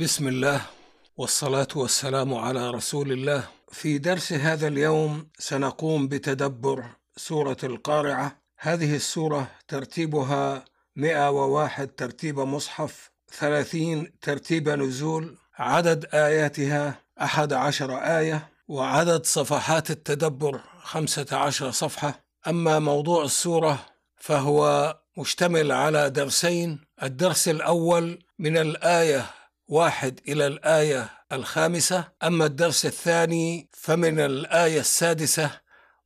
بسم الله والصلاة والسلام على رسول الله. في درس هذا اليوم سنقوم بتدبر سورة القارعة. هذه السورة ترتيبها 101 ترتيب مصحف، 30 ترتيب نزول، عدد آياتها 11 آية، وعدد صفحات التدبر 15 صفحة. أما موضوع السورة فهو مشتمل على درسين، الدرس الأول من الآية واحد إلى الآية الخامسة. أما الدرس الثاني فمن الآية السادسة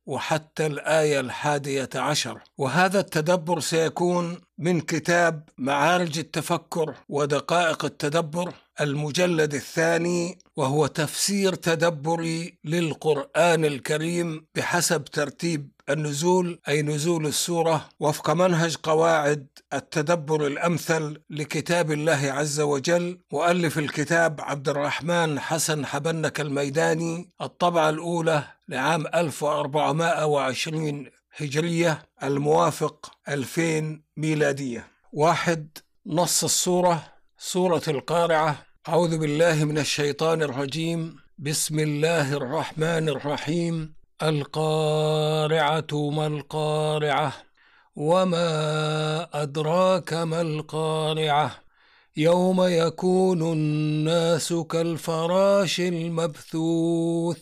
وحتى الآية الحادية عشر. وهذا التدبر سيكون من كتاب معارج التفكر ودقائق التدبر المجلد الثاني وهو تفسير تدبري للقرآن الكريم بحسب ترتيب النزول أي نزول السورة وفق منهج قواعد التدبر الأمثل لكتاب الله عز وجل. مؤلف الكتاب عبد الرحمن حسن حبنك الميداني. الطبعة الأولى لعام 1420 هجرية الموافق 2000 ميلادية. واحد نص السورة سورة القارعة. أعوذ بالله من الشيطان الرجيم. بسم الله الرحمن الرحيم. القارعة ما القارعة؟ وما أدراك ما القارعة؟ يوم يكون الناس كالفراش المبثوث.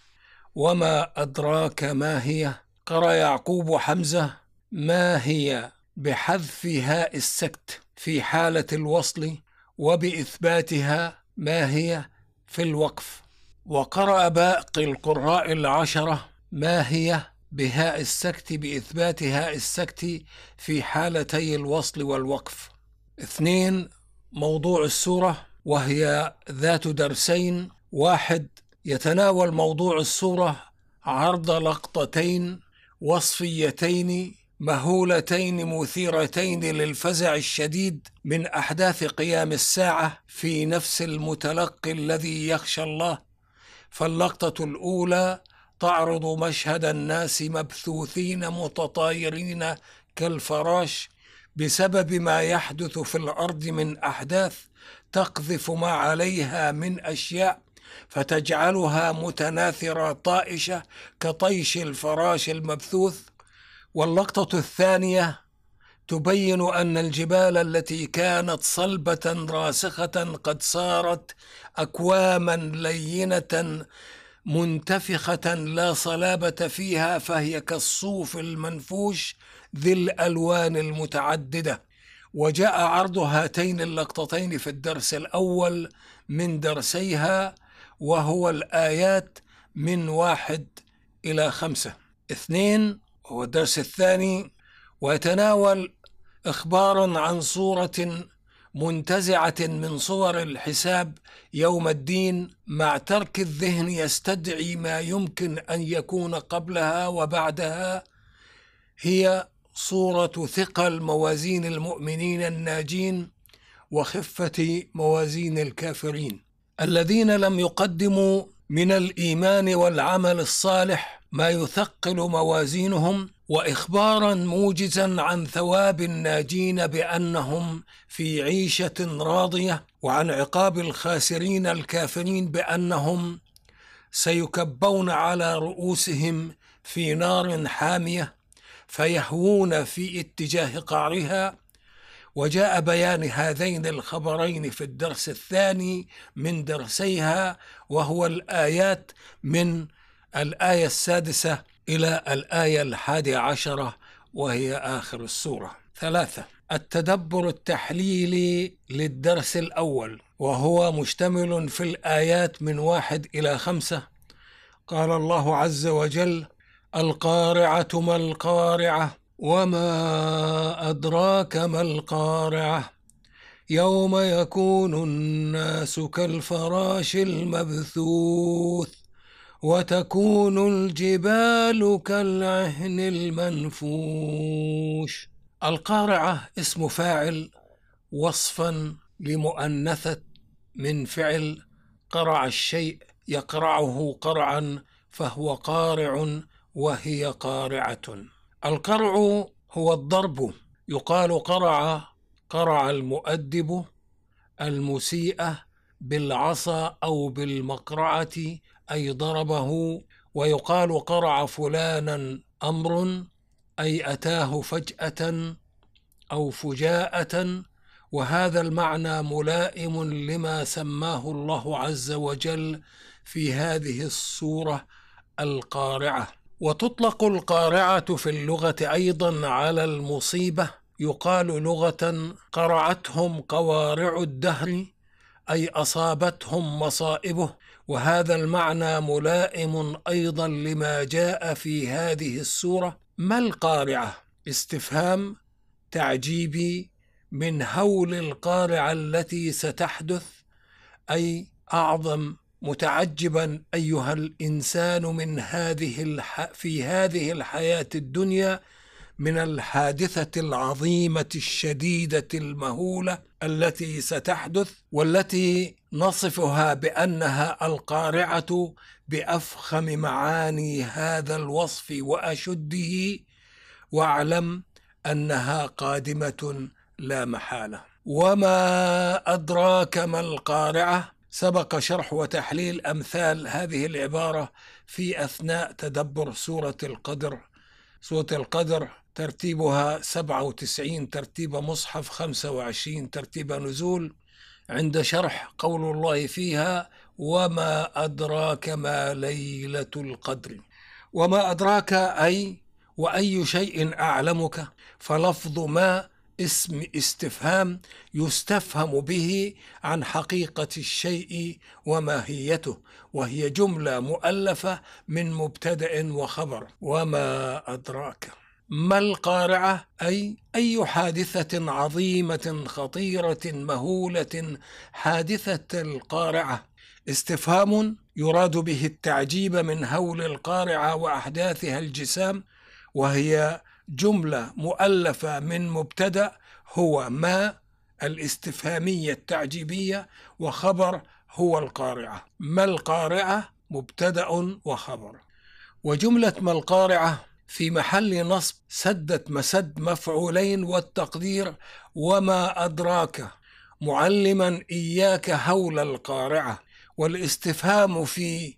وما ادراك ما هي؟ قرا يعقوب حمزه ما هي بحذف هاء السكت في حاله الوصل وباثباتها ما هي في الوقف؟ وقرأ باقي القراء العشرة ما هي بهاء السكت بإثبات هاء السكت في حالتي الوصل والوقف؟ اثنين موضوع السورة وهي ذات درسين واحد يتناول موضوع السورة عرض لقطتين وصفيتين مهولتين مثيرتين للفزع الشديد من أحداث قيام الساعة في نفس المتلقي الذي يخشى الله. فاللقطة الأولى تعرض مشهد الناس مبثوثين متطايرين كالفراش بسبب ما يحدث في الأرض من أحداث تقذف ما عليها من أشياء فتجعلها متناثرة طائشة كطيش الفراش المبثوث. واللقطة الثانية تبين أن الجبال التي كانت صلبة راسخة قد صارت أكواما لينة منتفخة لا صلابة فيها فهي كالصوف المنفوش ذي الألوان المتعددة. وجاء عرض هاتين اللقطتين في الدرس الأول من درسيها وهو الآيات من واحد إلى خمسة. اثنين وهو الدرس الثاني ويتناول إخبارا عن صورة منتزعة من صور الحساب يوم الدين مع ترك الذهن يستدعي ما يمكن أن يكون قبلها وبعدها. هي صورة ثقل موازين المؤمنين الناجين وخفة موازين الكافرين. الذين لم يقدموا من الإيمان والعمل الصالح ما يثقل موازينهم واخبارا موجزا عن ثواب الناجين بأنهم في عيشة راضية وعن عقاب الخاسرين الكافرين بأنهم سيكبون على رؤوسهم في نار حامية فيهوون في اتجاه قعرها وجاء بيان هذين الخبرين في الدرس الثاني من درسيها وهو الآيات من الآية السادسة إلى الآية الحادية عشرة وهي آخر السورة. ثلاثة التدبر التحليلي للدرس الأول وهو مشتمل في الآيات من واحد إلى خمسة. قال الله عز وجل القارعة ما القارعة؟ وما أدراك ما القارعة يوم يكون الناس كالفراش المبثوث وتكون الجبال كالعهن المنفوش القارعة اسم فاعل وصفا لمؤنثة من فعل قرع الشيء يقرعه قرعا فهو قارع وهي قارعة. القرع هو الضرب. يقال قرع قرع المؤدب المسيئة بالعصا أو بالمقرعة أي ضربه. ويقال قرع فلانا أمر أي أتاه فجأة أو فجاءة. وهذا المعنى ملائم لما سماه الله عز وجل في هذه الصورة القارعة. وتطلق القارعة في اللغة أيضا على المصيبة يقال لغة قرعتهم قوارع الدهر أي أصابتهم مصائبه وهذا المعنى ملائم أيضا لما جاء في هذه السورة ما القارعة؟ استفهام تعجيبي من هول القارعة التي ستحدث أي أعظم متعجبا أيها الإنسان من هذه الح... في هذه الحياة الدنيا من الحادثة العظيمة الشديدة المهولة التي ستحدث والتي نصفها بأنها القارعة بأفخم معاني هذا الوصف وأشده واعلم أنها قادمة لا محالة. وما أدراك ما القارعة؟ سبق شرح وتحليل أمثال هذه العبارة في أثناء تدبر سورة القدر. سورة القدر ترتيبها 97 ترتيب مصحف 25 ترتيب نزول عند شرح قول الله فيها وما أدراك ما ليلة القدر وما أدراك أي وأي شيء أعلمك فلفظ ما اسم استفهام يستفهم به عن حقيقة الشيء وماهيته وهي جملة مؤلفة من مبتدأ وخبر. وما أدراك ما القارعة؟ أي أي حادثة عظيمة خطيرة مهولة حادثة القارعة؟ استفهام يراد به التعجيب من هول القارعة وأحداثها الجسام وهي جملة مؤلفة من مبتدأ هو ما الاستفهامية التعجيبية وخبر هو القارعة. ما القارعة؟ مبتدأ وخبر. وجملة ما القارعة؟ في محل نصب سدت مسد مفعولين والتقدير وما أدراك. معلما إياك هول القارعة والاستفهام في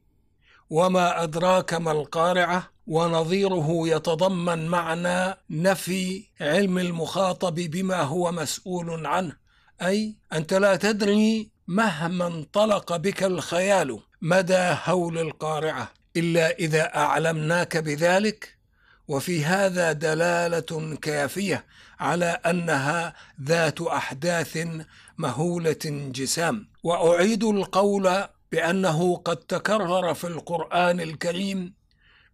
وما أدراك ما القارعة. ونظيره يتضمن معنى نفي علم المخاطب بما هو مسؤول عنه. أي أنت لا تدري مهما انطلق بك الخيال مدى هول القارعة إلا إذا أعلمناك بذلك. وفي هذا دلالة كافية على أنها ذات أحداث مهولة جسام وأعيد القول بأنه قد تكرر في القرآن الكريم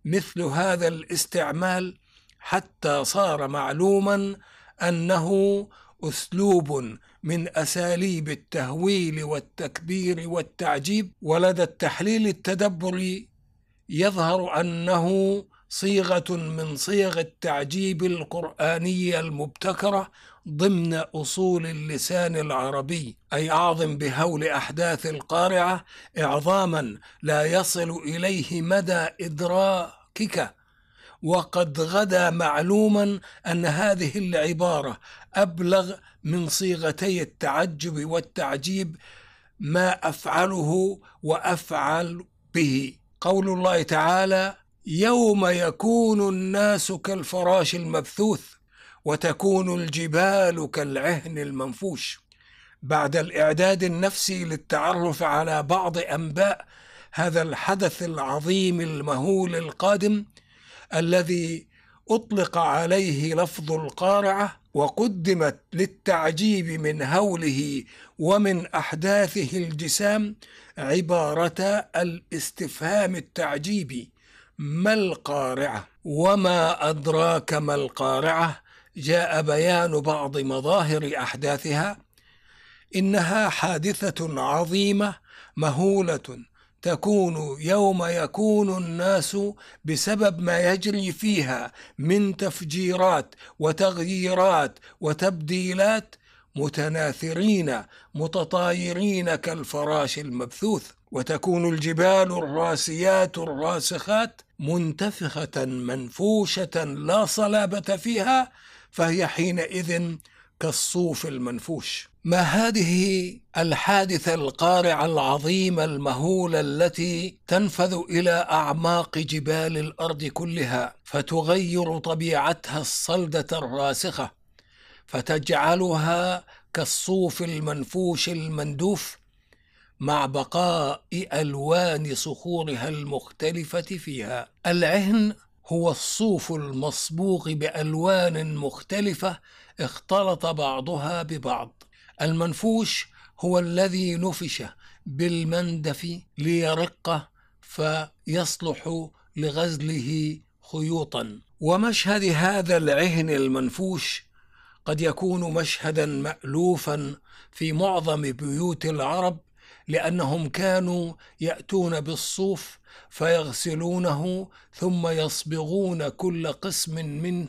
مثل هذا الاستعمال حتى صار معلوما أنه أسلوب من أساليب التهويل والتكبير والتعجيب ولدى التحليل التدبري يظهر أنه صيغة من صيغ التعجيب القرانيه المبتكرة ضمن أصول اللسان العربي أي أعظم بهول أحداث القارعة إعظاما لا يصل إليه مدى إدراكك. وقد غدا معلوما أن هذه العبارة أبلغ من صيغتي التعجب والتعجيب ما أفعله وأفعل به. قول الله تعالى يوم يكون الناس كالفراش المبثوث. وتكون الجبال كالعهن المنفوش. بعد الإعداد النفسي للتعرف على بعض أنباء هذا الحدث العظيم المهول القادم الذي أطلق عليه لفظ القارعة وقدمت للتعجيب من هوله ومن أحداثه الجسام عبارة الاستفهام التعجيبي ما القارعة؟ وما أدراك ما القارعة؟ جاء بيان بعض مظاهر أحداثها إنها حادثة عظيمة مهولة تكون يوم يكون الناس بسبب ما يجري فيها من تفجيرات وتغييرات وتبديلات متناثرين متطايرين كالفراش المبثوث وتكون الجبال الراسيات الراسخات منتفخة منفوشة لا صلابة فيها فهي حينئذ كالصوف المنفوش. ما هذه الحادثة القارعة العظيمة المهولة التي تنفذ إلى أعماق جبال الأرض كلها فتغير طبيعتها الصلدة الراسخة فتجعلها كالصوف المنفوش المندوف مع بقاء ألوان صخورها المختلفة فيها. العهن هو الصوف المصبوغ بألوان مختلفة اختلط بعضها ببعض. المنفوش هو الذي نفش بالمندف ليرق فيصلح لغزله خيوطا. ومشهد هذا العهن المنفوش قد يكون مشهدا مالوفا في معظم بيوت العرب لأنهم كانوا يأتون بالصوف فيغسلونه ثم يصبغون كل قسم منه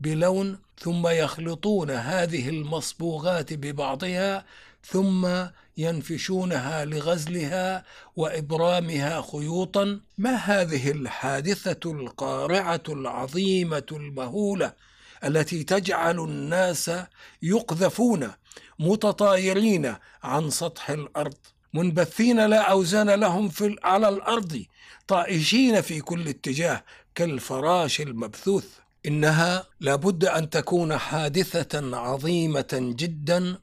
بلون ثم يخلطون هذه المصبوغات ببعضها ثم ينفشونها لغزلها وإبرامها خيوطا. ما هذه الحادثة القارعة العظيمة المهولة التي تجعل الناس يقذفون متطايرين عن سطح الأرض؟ منبثين لا أوزان لهم في على الأرض طائشين في كل اتجاه كالفراش المبثوث. إنها لابد أن تكون حادثة عظيمة جدا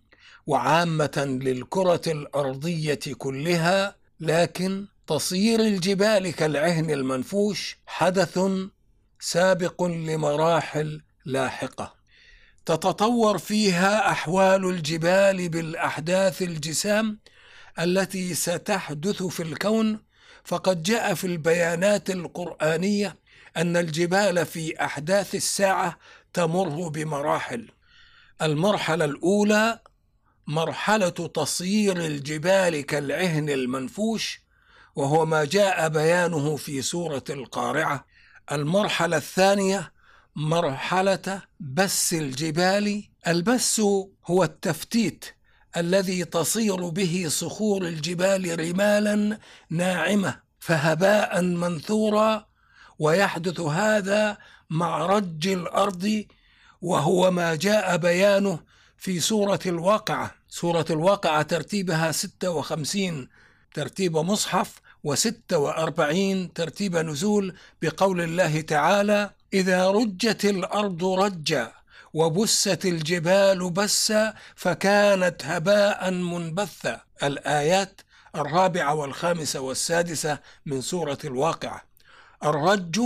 وعامة للكرة الأرضية كلها لكن تصير الجبال كالعهن المنفوش حدث سابق لمراحل لاحقة. تتطور فيها أحوال الجبال بالأحداث الجسام التي ستحدث في الكون فقد جاء في البيانات القرآنية أن الجبال في أحداث الساعة تمر بمراحل. المرحلة الأولى مرحلة تصيير الجبال كالعهن المنفوش وهو ما جاء بيانه في سورة القارعة. المرحلة الثانية مرحلة بس الجبال. البس هو التفتيت الذي تصير به صخور الجبال رمالا ناعمة فهباء منثورا ويحدث هذا مع رج الأرض وهو ما جاء بيانه في سورة الواقعة. سورة الواقعة ترتيبها 56 ترتيب مصحف و46 ترتيب نزول بقول الله تعالى إذا رجت الأرض رجا وبست الجبال بسا فكانت هباء منبثا. الآيات الرابعة والخامسة والسادسة من سورة الواقعة. الرج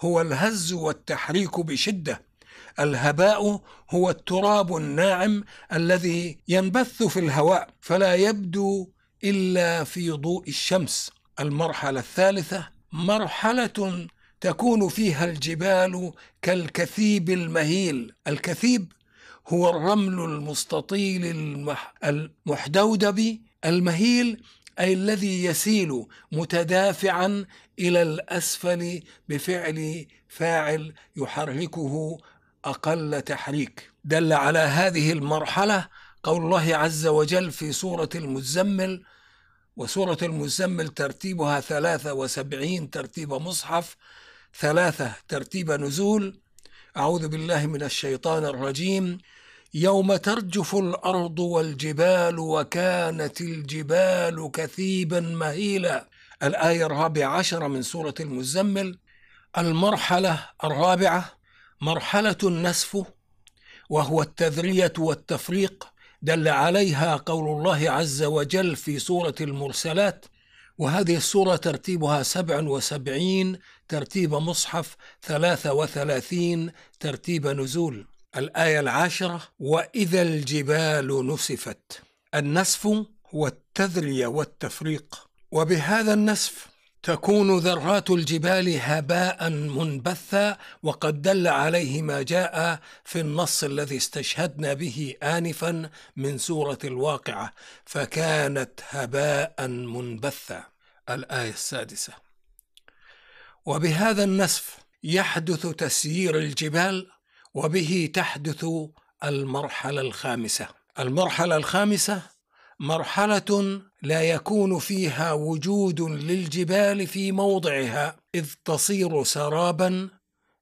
هو الهز والتحريك بشدة. الهباء هو التراب الناعم الذي ينبث في الهواء فلا يبدو إلا في ضوء الشمس. المرحلة الثالثة مرحلة تكون فيها الجبال كالكثيب المهيل. الكثيب هو الرمل المستطيل المحدودب المهيل أي الذي يسيل متدافعا إلى الأسفل بفعل فاعل يحركه أقل تحريك. دل على هذه المرحلة قول الله عز وجل في سورة المزمل وسورة المزمل ترتيبها ثلاثة وسبعين ترتيب مصحف ثلاثة ترتيب نزول. أعوذ بالله من الشيطان الرجيم. يوم ترجف الأرض والجبال وكانت الجبال كثيبا مهيلا. الآية الرابعة عشره من سورة المزمل. المرحلة الرابعة مرحلة النسف وهو التذرية والتفريق. دل عليها قول الله عز وجل في سورة المرسلات. وهذه السورة ترتيبها سبع وسبعين ترتيب مصحف ثلاثة وثلاثين ترتيب نزول. الآية العاشرة وإذا الجبال نسفت. النسف هو التذرية والتفريق. وبهذا النسف تكون ذرات الجبال هباء منبثا وقد دل عليه ما جاء في النص الذي استشهدنا به آنفا من سورة الواقعة. فكانت هباء منبثا. الآية السادسة. وبهذا النسف يحدث تسيير الجبال وبه تحدث المرحلة الخامسة. المرحلة الخامسة مرحلة لا يكون فيها وجود للجبال في موضعها إذ تصير سرابا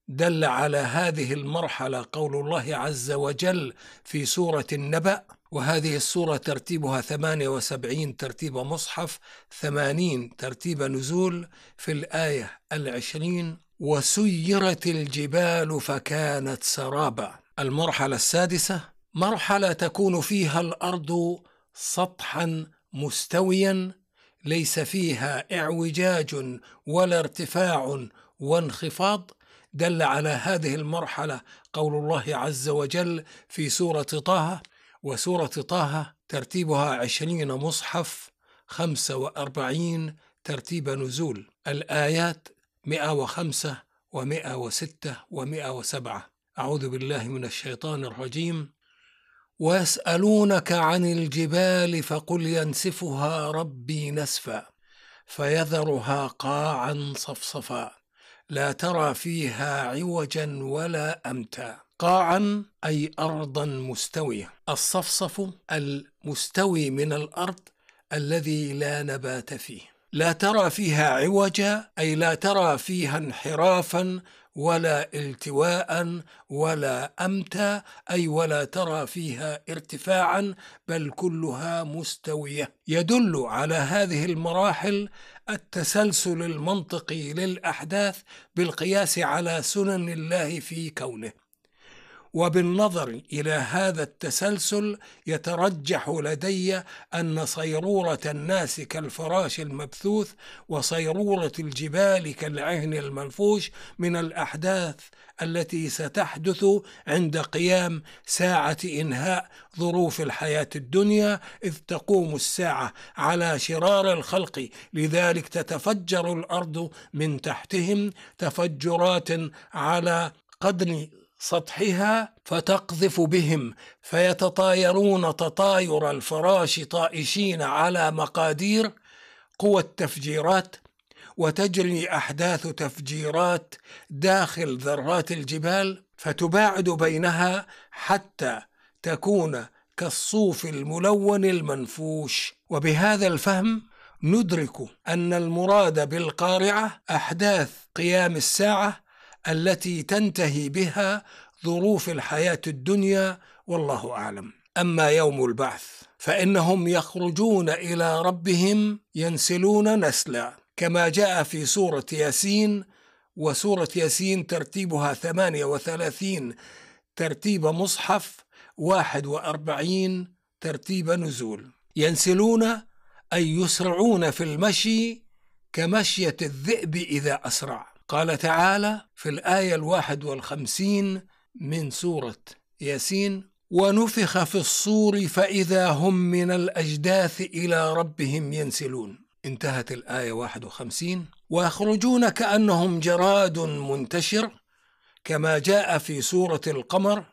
دل على هذه المرحلة قول الله عز وجل في سورة النبأ وهذه السورة ترتيبها 78 ترتيب مصحف 80 ترتيب نزول في الآية العشرين وسيرت الجبال فكانت سرابا. المرحلة السادسة مرحلة تكون فيها الأرض سطحا مستويا ليس فيها اعوجاج ولا ارتفاع وانخفاض. دل على هذه المرحلة قول الله عز وجل في سورة طه وسورة طه ترتيبها عشرين مصحف خمسة وأربعين ترتيب نزول. الآيات مئة وخمسة ومئة وستة ومئة وسبعة. أعوذ بالله من الشيطان الرجيم. ويسالونك عن الجبال فقل ينسفها ربي نسفا فيذرها قاعا صفصفا لا ترى فيها عوجا ولا أمتا. قاعا أي ارضا مستوية. الصفصف المستوي من الأرض الذي لا نبات فيه. لا ترى فيها عوجا أي لا ترى فيها انحرافا ولا التواء ولا أمتا أي ولا ترى فيها ارتفاعا بل كلها مستوية. يدل على هذه المراحل التسلسل المنطقي للأحداث بالقياس على سنن الله في كونه. وبالنظر إلى هذا التسلسل يترجح لدي أن صيرورة الناس كالفراش المبثوث وصيرورة الجبال كالعهن المنفوش من الأحداث التي ستحدث عند قيام ساعة إنهاء ظروف الحياة الدنيا إذ تقوم الساعة على شرار الخلق. لذلك تتفجر الأرض من تحتهم تفجرات على قدر سطحها فتقذف بهم فيتطايرون تطاير الفراش طائشين على مقادير قوى التفجيرات وتجري أحداث تفجيرات داخل ذرات الجبال فتباعد بينها حتى تكون كالصوف الملون المنفوش. وبهذا الفهم ندرك أن المراد بالقارعة أحداث قيام الساعة التي تنتهي بها ظروف الحياة الدنيا والله أعلم. أما يوم البعث فإنهم يخرجون إلى ربهم ينسلون نسلا كما جاء في سورة ياسين وسورة ياسين ترتيبها 38 ترتيب مصحف 41 ترتيب نزول. ينسلون أي يسرعون في المشي كمشية الذئب إذا أسرع. قال تعالى في الآية الواحد والخمسين من سورة ياسين ونفخ في الصور فإذا هم من الأجداث إلى ربهم ينسلون انتهت الآية 51 ويخرجون كأنهم جراد منتشر كما جاء في سورة القمر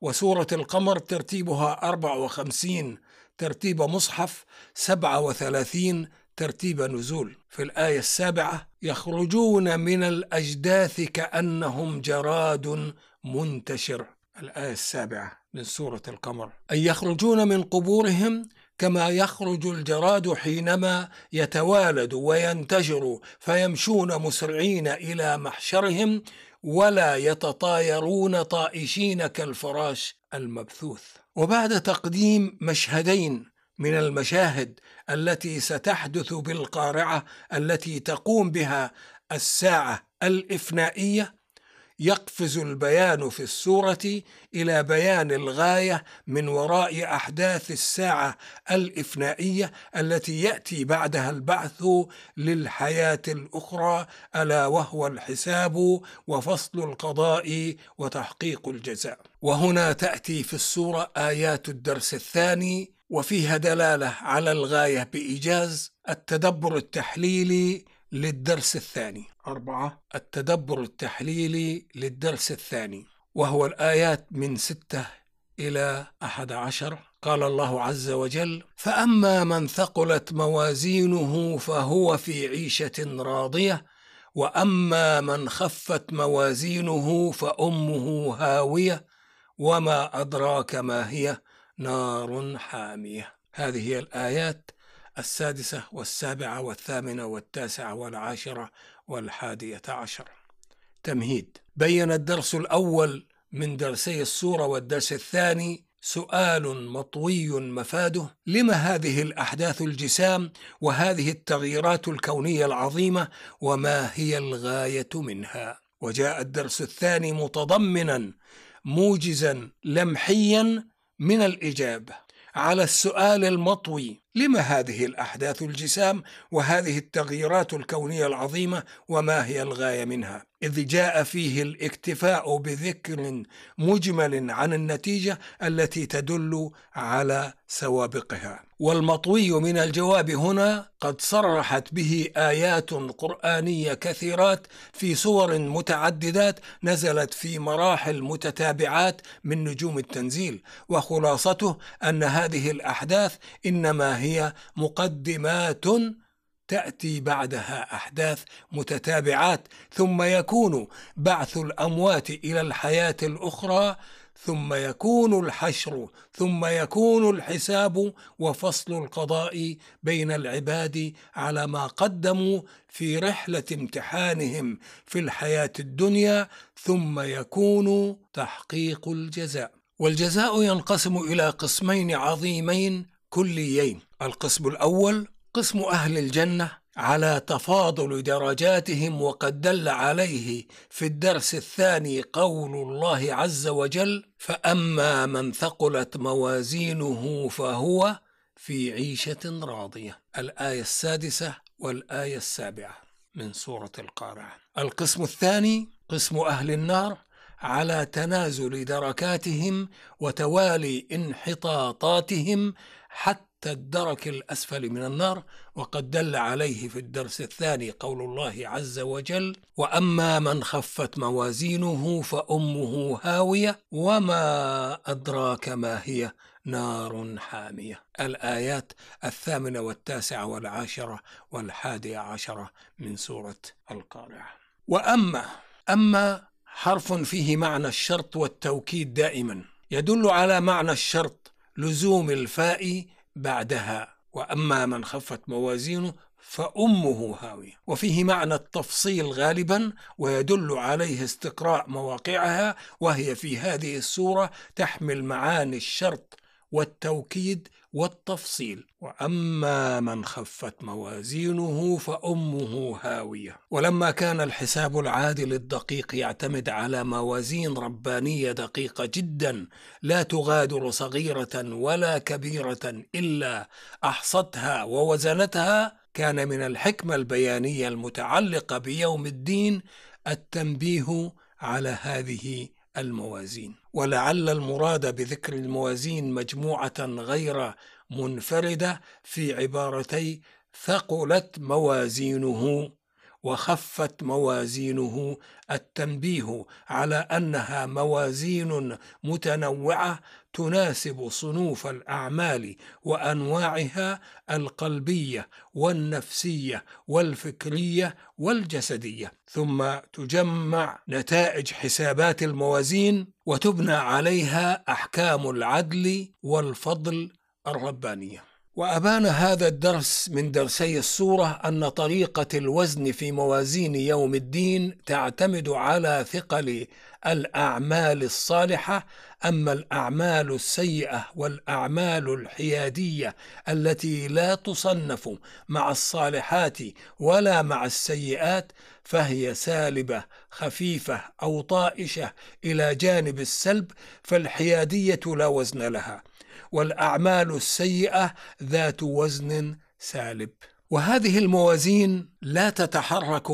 وسورة القمر ترتيبها 54 ترتيب مصحف 37 ترتيب نزول. في الآية السابعة يخرجون من الأجداث كأنهم جراد منتشر. الآية السابعة من سورة القمر. أي يخرجون من قبورهم كما يخرج الجراد حينما يتوالد وينتشر فيمشون مسرعين إلى محشرهم ولا يتطايرون طائشين كالفراش المبثوث. وبعد تقديم مشهدين من المشاهد التي ستحدث بالقارعة التي تقوم بها الساعة الإفنائية. يقفز البيان في السوره إلى بيان الغاية من وراء أحداث الساعة الإفنائية التي يأتي بعدها البعث للحياة الأخرى ألا وهو الحساب وفصل القضاء وتحقيق الجزاء. وهنا تأتي في السوره آيات الدرس الثاني وفيها دلالة على الغاية بإيجاز التدبر التحليلي للدرس الثاني. أربعة التدبر التحليلي للدرس الثاني وهو الآيات من ستة إلى أحد عشر. قال الله عز وجل فأما من ثقلت موازينه فهو في عيشة راضية وأما من خفت موازينه فأمه هاوية وما أدراك ما هي؟ نار حامية. هذه هي الآيات السادسة والسابعة والثامنة والتاسعة والعاشرة والحادية عشر. تمهيد. بين الدرس الأول من درسي السورة والدرس الثاني سؤال مطوي مفاده لما هذه الأحداث الجسام وهذه التغييرات الكونية العظيمة وما هي الغاية منها؟ وجاء الدرس الثاني متضمنا موجزا لمحيا من الإجابة على السؤال المطوي. لما هذه الأحداث الجسام وهذه التغييرات الكونية العظيمة وما هي الغاية منها؟ إذ جاء فيه الاكتفاء بذكر مجمل عن النتيجة التي تدل على سوابقها. والمطوي من الجواب هنا قد صرحت به آيات قرآنية كثيرات في صور متعددات نزلت في مراحل متتابعات من نجوم التنزيل وخلاصته أن هذه الأحداث إنما هي مقدمات تأتي بعدها أحداث متتابعات ثم يكون بعث الأموات إلى الحياة الأخرى ثم يكون الحشر ثم يكون الحساب وفصل القضاء بين العباد على ما قدموا في رحلة امتحانهم في الحياة الدنيا ثم يكون تحقيق الجزاء. والجزاء ينقسم إلى قسمين عظيمين كليين. القسم الأول قسم أهل الجنة على تفاضل درجاتهم وقد دل عليه في الدرس الثاني قول الله عز وجل فأما من ثقلت موازينه فهو في عيشة راضية. الآية السادسة والآية السابعة من سورة القارعة. القسم الثاني قسم أهل النار على تنازل دركاتهم وتوالي انحطاطاتهم حتى الدرك الأسفل من النار وقد دل عليه في الدرس الثاني قول الله عز وجل وأما من خفت موازينه فأمه هاوية وما أدراك ما هي نار حامية. الآيات الثامنة والتاسعة والعاشرة والحادية عشرة من سورة القارعة. وأما أما حرف فيه معنى الشرط والتوكيد دائما يدل على معنى الشرط لزوم الفاء بعدها وأما من خفت موازينه فأمه هاوية. وفيه معنى التفصيل غالبا ويدل عليه استقراء مواقعها وهي في هذه السوره تحمل معاني الشرط والتوكيد والتفصيل. وأما من خفت موازينه فأمه هاوية. ولما كان الحساب العادل الدقيق يعتمد على موازين ربانية دقيقة جدا لا تغادر صغيرة ولا كبيرة إلا أحصتها ووزنتها كان من الحكمة البيانية المتعلقة بيوم الدين التنبيه على هذه الموازين. ولعل المراد بذكر الموازين مجموعة غير منفردة في عبارتي ثقلت موازينه. وخفت موازينه التنبيه على أنها موازين متنوعة تناسب صنوف الأعمال وأنواعها القلبية والنفسية والفكرية والجسدية. ثم تجمع نتائج حسابات الموازين وتبنى عليها أحكام العدل والفضل الربانية. وأبان هذا الدرس من درسي السورة أن طريقة الوزن في موازين يوم الدين تعتمد على ثقل الأعمال الصالحة أما الأعمال السيئة والأعمال الحيادية التي لا تصنف مع الصالحات ولا مع السيئات فهي سالبة خفيفة أو طائشة إلى جانب السلب فالحيادية لا وزن لها. والأعمال السيئة ذات وزن سالب. وهذه الموازين لا تتحرك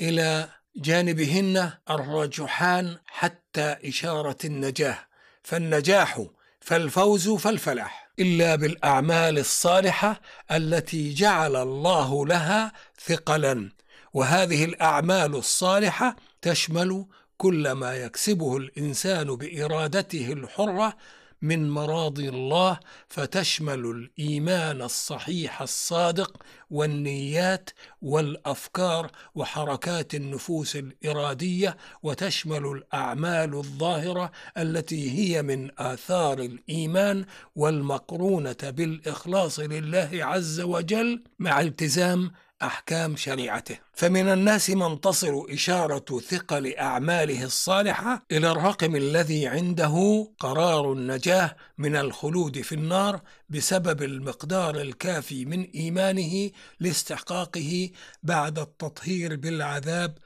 إلى جانبهن الرجحان حتى إشارة النجاه فالنجاح فالفوز فالفلاح. إلا بالأعمال الصالحة التي جعل الله لها ثقلا. وهذه الأعمال الصالحة تشمل كل ما يكسبه الإنسان بإرادته الحرة من مراضي الله فتشمل الإيمان الصحيح الصادق والنيات والأفكار وحركات النفوس الإرادية وتشمل الأعمال الظاهرة التي هي من آثار الإيمان والمقرونة بالإخلاص لله عز وجل مع التزام أحكام شريعته. فمن الناس من تصل إشارة ثقل أعماله الصالحة إلى الرقم الذي عنده قرار النجاة من الخلود في النار بسبب المقدار الكافي من إيمانه لاستحقاقه بعد التطهير بالعذاب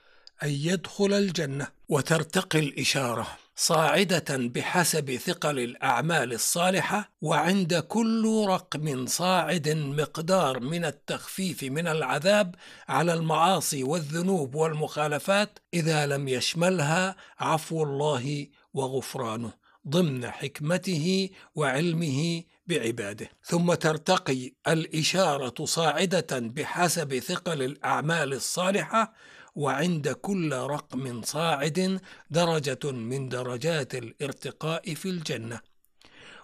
أن يدخل الجنة. وترتقي الإشارة. صاعدة بحسب ثقل الأعمال الصالحة وعند كل رقم صاعد مقدار من التخفيف من العذاب على المعاصي والذنوب والمخالفات إذا لم يشملها عفو الله وغفرانه ضمن حكمته وعلمه بعباده. ثم ترتقي الإشارة صاعدة بحسب ثقل الأعمال الصالحة وعند كل رقم صاعد درجة من درجات الارتقاء في الجنة.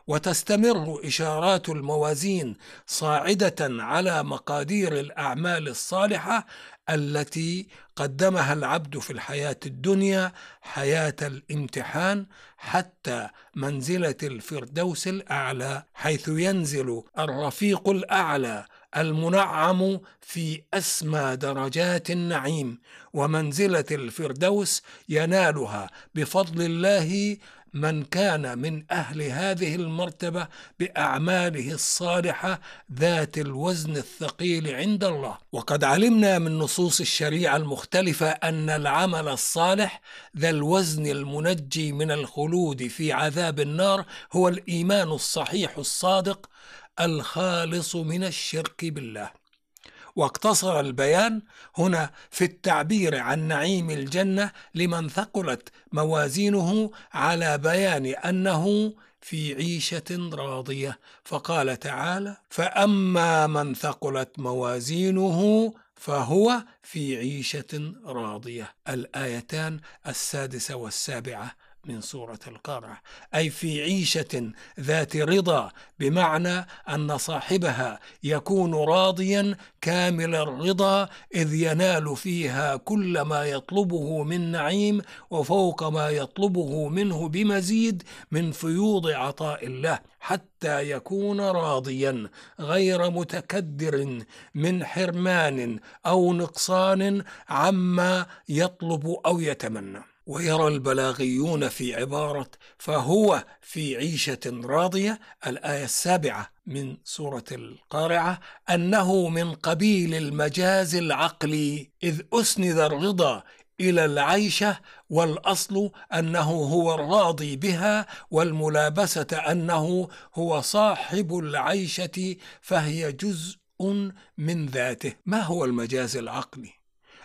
وتستمر إشارات الموازين صاعدة على مقادير الأعمال الصالحة التي قدمها العبد في الحياة الدنيا حياة الامتحان حتى منزلة الفردوس الأعلى حيث ينزل الرفيق الأعلى المنعم في أسمى درجات النعيم ومنزلة الفردوس ينالها بفضل الله من كان من أهل هذه المرتبة بأعماله الصالحة ذات الوزن الثقيل عند الله. وقد علمنا من نصوص الشريعة المختلفة أن العمل الصالح ذا الوزن المنجي من الخلود في عذاب النار هو الإيمان الصحيح الصادق الخالص من الشرك بالله. واقتصر البيان هنا في التعبير عن نعيم الجنة لمن ثقلت موازينه على بيان أنه في عيشة راضية. فقال تعالى فأما من ثقلت موازينه فهو في عيشة راضية. الآيتان السادسة والسابعة من سورة القارعة أي في عيشة ذات رضا بمعنى أن صاحبها يكون راضيا كامل الرضا إذ ينال فيها كل ما يطلبه من نعيم وفوق ما يطلبه منه بمزيد من فيوض عطاء الله حتى يكون راضيا غير متكدر من حرمان أو نقصان عما يطلب أو يتمنى. ويرى البلاغيون في عبارة فهو في عيشة راضية الآية السابعة من سورة القارعة أنه من قبيل المجاز العقلي إذ أسند الرضا إلى العيشة والأصل أنه هو الراضي بها والملابسة أنه هو صاحب العيشة فهي جزء من ذاته ما هو المجاز العقلي؟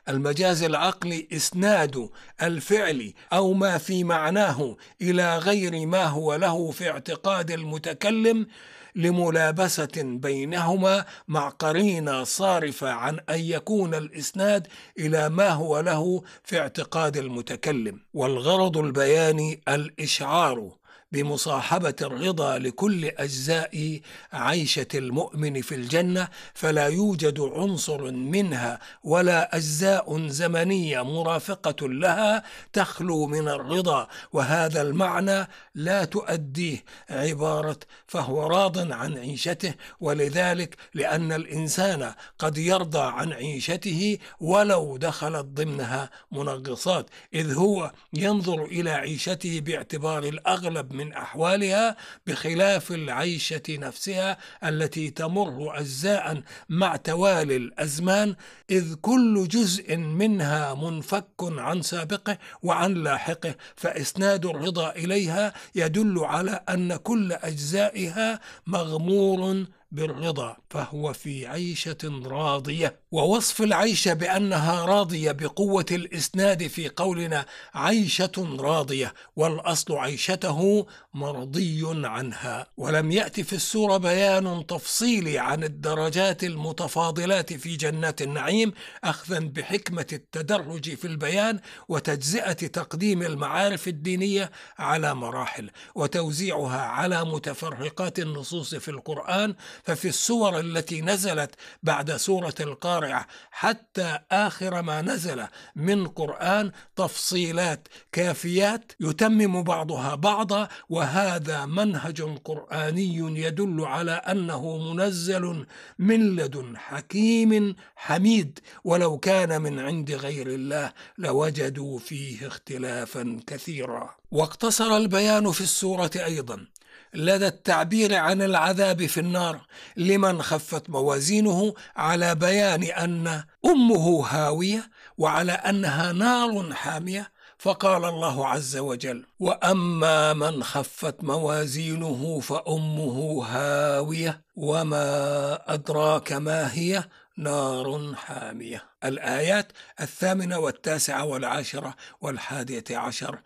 المجاز العقلي إسناد الفعل أو ما في معناه إلى غير ما هو له في اعتقاد المتكلم لملابسة بينهما مع قرينة صارفة عن أن يكون الإسناد إلى ما هو له في اعتقاد المتكلم. والغرض البياني الإشعار. بمصاحبة الرضا لكل أجزاء عيشة المؤمن في الجنة فلا يوجد عنصر منها ولا أجزاء زمنية مرافقة لها تخلو من الرضا وهذا المعنى لا تؤديه عبارة فهو راض عن عيشته ولذلك لأن الإنسان قد يرضى عن عيشته ولو دخلت ضمنها منغصات إذ هو ينظر إلى عيشته باعتبار الأغلب من أحوالها بخلاف العيشة نفسها التي تمر اجزاء مع توالي الأزمان إذ كل جزء منها منفك عن سابقه وعن لاحقه فإسناد الرضا إليها يدل على أن كل أجزائها مغمور بالرضا. فهو في عيشة راضية ووصف العيشة بأنها راضية بقوة الإسناد في قولنا عيشة راضية والأصل عيشته مرضي عنها. ولم يأتي في السورة بيان تفصيلي عن الدرجات المتفاضلات في جنات النعيم أخذا بحكمة التدرج في البيان وتجزئة تقديم المعارف الدينية على مراحل وتوزيعها على متفرقات النصوص في القرآن. ففي السور التي نزلت بعد سورة القارعة حتى آخر ما نزل من قرآن تفصيلات كافيات يتمم بعضها بعضا وهذا منهج قرآني يدل على أنه منزل من لدن حكيم حميد. ولو كان من عند غير الله لوجدوا فيه اختلافا كثيرا. واقتصر البيان في السورة أيضا. لدى التعبير عن العذاب في النار لمن خفت موازينه على بيان أن أمه هاوية وعلى أنها نار حامية فقال الله عز وجل وأما من خفت موازينه فأمه هاوية وما أدراك ما هي؟ نار حامية. الآيات الثامنة والتاسعة والعاشرة والحادية عشر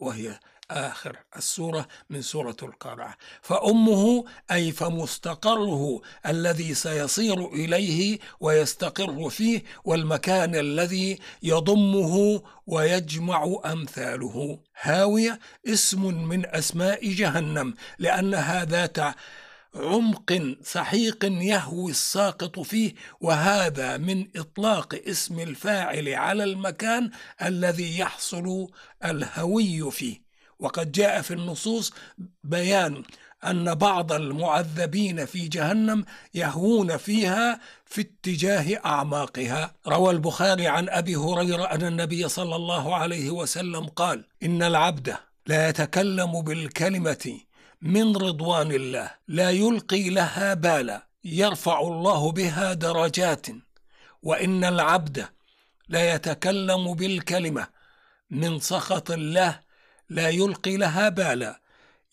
وهي آخر السورة من سورة القارعة فأمه أي فمستقره الذي سيصير إليه ويستقر فيه والمكان الذي يضمه ويجمع أمثاله. هاوية اسم من أسماء جهنم لأنها ذات عمق سحيق يهوي الساقط فيه وهذا من إطلاق اسم الفاعل على المكان الذي يحصل الهوي فيه. وقد جاء في النصوص بيان أن بعض المعذبين في جهنم يهوون فيها في اتجاه أعماقها. روى البخاري عن أبي هريرة أن النبي صلى الله عليه وسلم قال إن العبد لا يتكلم بالكلمة من رضوان الله لا يلقي لها بالا يرفع الله بها درجات وإن العبد لا يتكلم بالكلمة من سخط الله لا يلقي لها بالا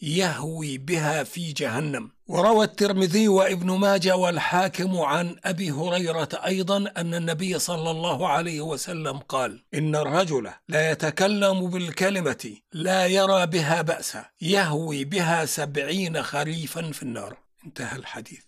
يهوي بها في جهنم. وروى الترمذي وابن ماجه والحاكم عن أبي هريرة أيضا أن النبي صلى الله عليه وسلم قال إن الرجل لا يتكلم بالكلمة لا يرى بها بأسا يهوي بها سبعين خريفا في النار. انتهى الحديث.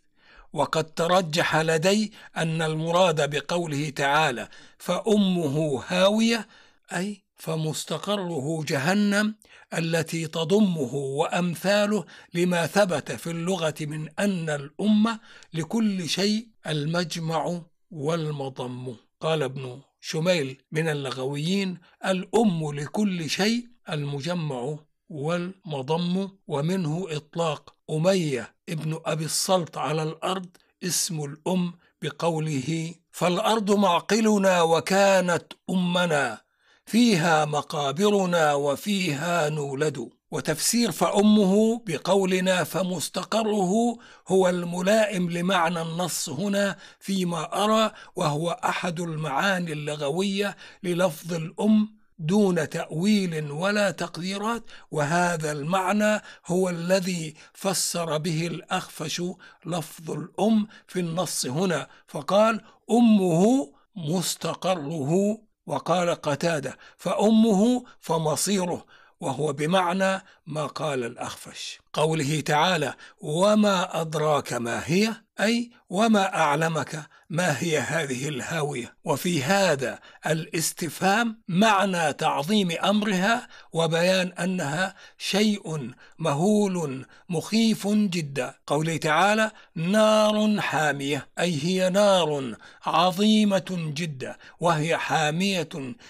وقد ترجح لدي أن المراد بقوله تعالى فأمه هاوية أي فمستقره جهنم التي تضمه وأمثاله لما ثبت في اللغة من أن الأمة لكل شيء المجمع والمضم. قال ابن شميل من اللغويين الأم لكل شيء المجمع والمضم ومنه إطلاق أمية ابن أبي السلط على الأرض اسم الأم بقوله فالأرض معقلنا وكانت أمنا. فيها مقابرنا وفيها نولد. وتفسير فأمه بقولنا فمستقره هو الملائم لمعنى النص هنا فيما أرى وهو أحد المعاني اللغوية للفظ الأم دون تأويل ولا تقديرات. وهذا المعنى هو الذي فسر به الأخفش لفظ الأم في النص هنا. فقال أمه مستقره. وقال قتادة فأمه فمصيره وهو بمعنى ما قال الأخفش. قوله تعالى وما ادراك ما هي؟ أي وما اعلمك ما هي هذه الهاويه؟ وفي هذا الاستفهام معنى تعظيم أمرها وبيان أنها شيء مهول مخيف جدا. قوله تعالى نار حامية أي هي نار عظيمة جدا وهي حامية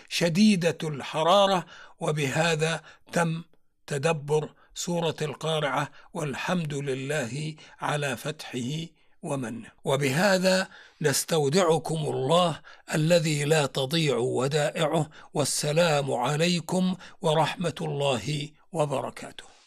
شديدة الحرارة وبهذا تم تدبر سورة القارعة والحمد لله على فتحه ومنه وبهذا نستودعكم الله الذي لا تضيع ودائعه والسلام عليكم ورحمة الله وبركاته.